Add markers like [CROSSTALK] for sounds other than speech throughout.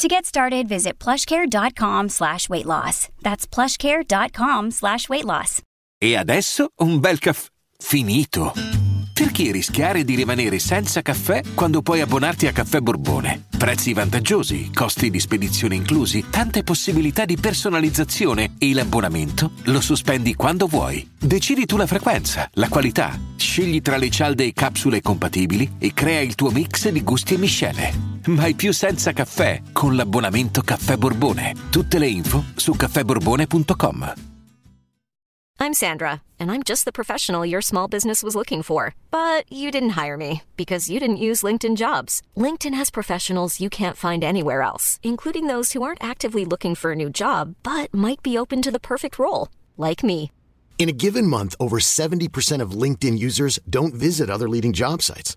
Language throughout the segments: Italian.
To get started, visit plushcare.com slash weight loss. That's plushcare.com slash weight loss. E adesso un bel caffè finito. Perché rischiare di rimanere senza caffè quando puoi abbonarti a Caffè Borbone? Prezzi vantaggiosi, costi di spedizione inclusi, tante possibilità di personalizzazione e l'abbonamento lo sospendi quando vuoi. Decidi tu la frequenza, la qualità, scegli tra le cialde e capsule compatibili e crea il tuo mix di gusti e miscele. Mai più senza caffè con l'abbonamento Caffè Borbone. Tutte le info su caffèborbone.com. I'm Sandra, and I'm just the professional your small business was looking for. But you didn't hire me because you didn't use LinkedIn jobs. LinkedIn has professionals you can't find anywhere else, including those who aren't actively looking for a new job but might be open to the perfect role, like me. In a given month, over 70% of LinkedIn users don't visit other leading job sites.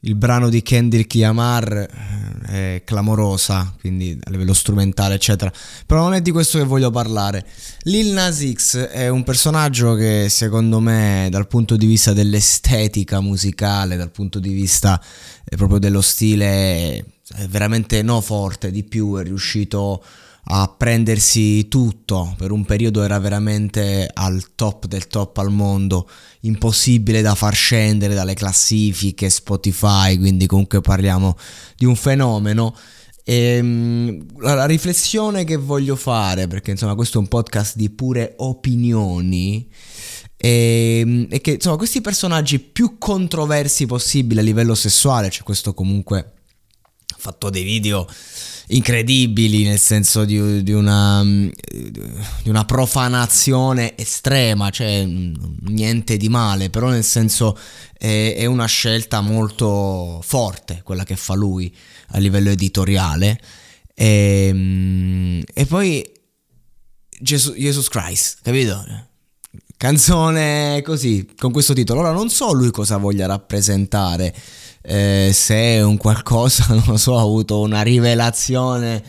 il brano di Kendrick Lamar eh, è clamorosa, quindi a livello strumentale, eccetera. Però non è di questo che voglio parlare. Lil Nas X è un personaggio che secondo me, dal punto di vista dell'estetica musicale, dal punto di vista eh, proprio dello stile, è veramente no forte, di più è riuscito a prendersi tutto, per un periodo era veramente al top del top al mondo, impossibile da far scendere dalle classifiche Spotify, quindi comunque parliamo di un fenomeno. E, la riflessione che voglio fare, perché insomma questo è un podcast di pure opinioni, e, è che insomma questi personaggi più controversi possibili a livello sessuale, cioè questo comunque ha fatto dei video incredibili nel senso di, di, una, di, una, profanazione estrema, cioè niente di male, però nel senso è, è, una scelta molto forte quella che fa lui a livello editoriale. E, e poi Gesù, Jesus Christ, capito? Canzone così, con questo titolo. Ora non so lui cosa voglia rappresentare eh, se è un qualcosa, [LAUGHS] non lo so, ha avuto una rivelazione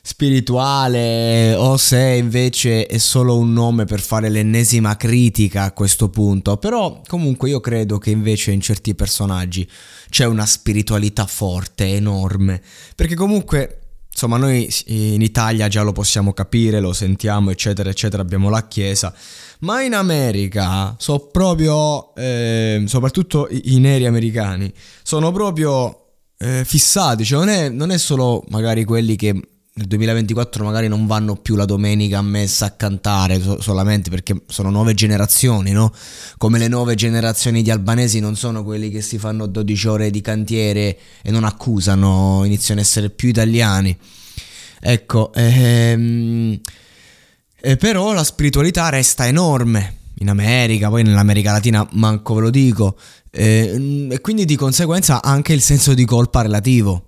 spirituale o se invece è solo un nome per fare l'ennesima critica a questo punto. Però comunque io credo che invece in certi personaggi c'è una spiritualità forte, enorme, perché comunque insomma noi in Italia già lo possiamo capire, lo sentiamo eccetera eccetera, abbiamo la Chiesa. Ma in America sono proprio, eh, soprattutto i, i, neri americani, sono proprio eh, fissati, cioè non è, non è solo magari quelli che nel 2024 magari non vanno più la domenica a messa a cantare so- solamente perché sono nuove generazioni, no? Come le nuove generazioni di albanesi non sono quelli che si fanno 12 ore di cantiere e non accusano, iniziano a essere più italiani. Ecco, ehm, eh, però la spiritualità resta enorme in America, poi nell'America Latina manco ve lo dico, eh, e quindi di conseguenza anche il senso di colpa relativo.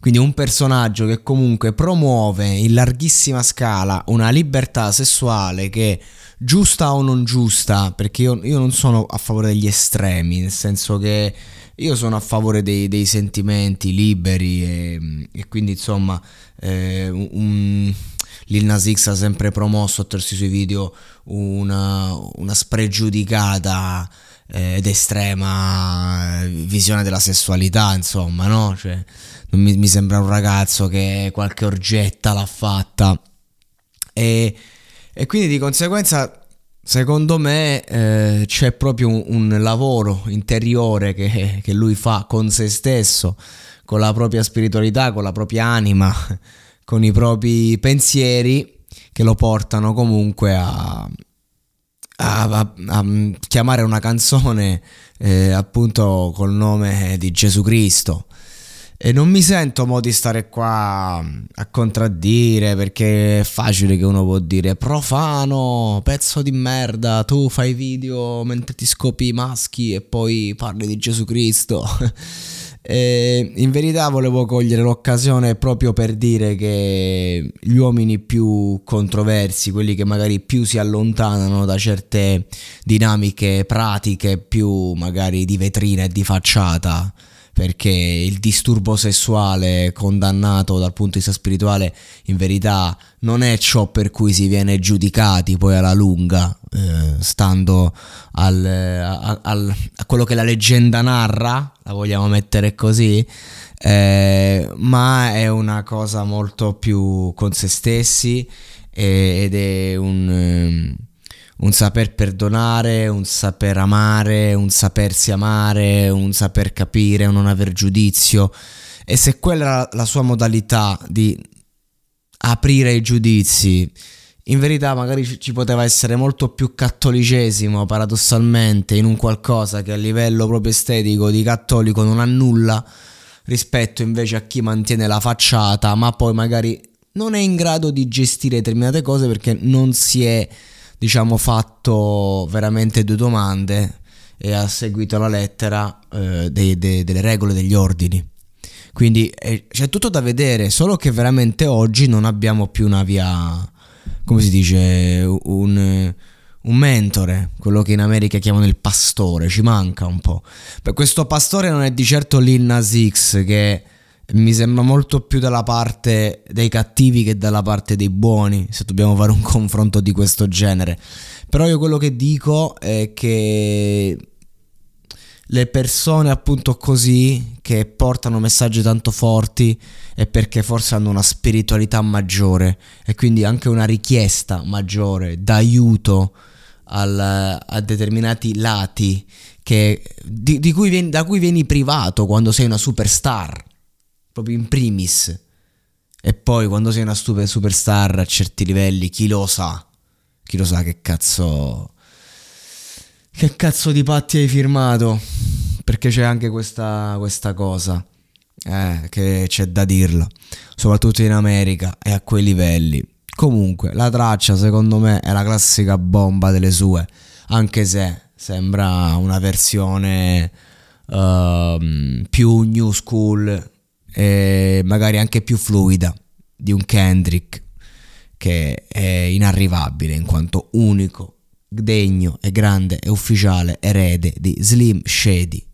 Quindi un personaggio che comunque promuove in larghissima scala una libertà sessuale che giusta o non giusta, perché io, io non sono a favore degli estremi, nel senso che io sono a favore dei, dei sentimenti liberi e, e quindi insomma eh, un, Lil Nas X ha sempre promosso attraverso i suoi video una, una spregiudicata eh, ed estrema visione della sessualità, insomma, no? Cioè, mi, mi sembra un ragazzo che qualche orgetta l'ha fatta. E, e quindi di conseguenza Secondo me eh, c'è proprio un, un lavoro interiore che, che, lui fa con se stesso, con la propria spiritualità, con la propria anima, con i propri pensieri che lo portano comunque a, a, a, a chiamare una canzone eh, appunto col nome di Gesù Cristo. E non mi sento mo di stare qua a contraddire perché è facile che uno può dire profano, pezzo di merda, tu fai video mentre ti scopi i maschi e poi parli di Gesù Cristo. [LAUGHS] E in verità volevo cogliere l'occasione proprio per dire che gli uomini più controversi, quelli che magari più si allontanano da certe dinamiche pratiche, più magari di vetrina e di facciata, perché il disturbo sessuale condannato dal punto di vista spirituale in verità non è ciò per cui si viene giudicati poi alla lunga, eh, stando al, a, al, a, quello che la leggenda narra, la vogliamo mettere così, eh, ma è una cosa molto più con se stessi eh, ed è un un saper perdonare, un saper amare, un sapersi amare, un saper capire, un non aver giudizio. E se quella era la sua modalità di aprire i giudizi, in verità magari ci poteva essere molto più cattolicesimo paradossalmente in un qualcosa che a livello proprio estetico di cattolico non ha nulla rispetto invece a chi mantiene la facciata ma poi magari non è in grado di gestire determinate cose perché non si è diciamo fatto veramente due domande e ha seguito la lettera eh, dei, dei, delle regole degli ordini. Quindi eh, c'è tutto da vedere, solo che veramente oggi non abbiamo più una via, come si dice, un, un mentore, quello che in America chiamano il pastore, ci manca un po'. Beh, questo pastore non è di certo Lil Nas X che mi sembra molto più dalla parte dei cattivi che dalla parte dei buoni, se dobbiamo fare un confronto di questo genere. Però io quello che dico è che le persone appunto così che portano messaggi tanto forti è perché forse hanno una spiritualità maggiore e quindi anche una richiesta maggiore d'aiuto al, a determinati lati che, di, di cui vieni, da cui vieni privato quando sei una superstar proprio in primis. E poi quando sei una super superstar a certi livelli, chi lo sa? Chi lo sa che cazzo... Che cazzo di patti hai firmato? Perché c'è anche questa, questa cosa. Eh, che c'è da dirla. Soprattutto in America e a quei livelli. Comunque, la traccia secondo me è la classica bomba delle sue. Anche se sembra una versione uh, più new school e magari anche più fluida di un Kendrick che è inarrivabile in quanto unico, degno e grande e ufficiale erede di Slim Shady.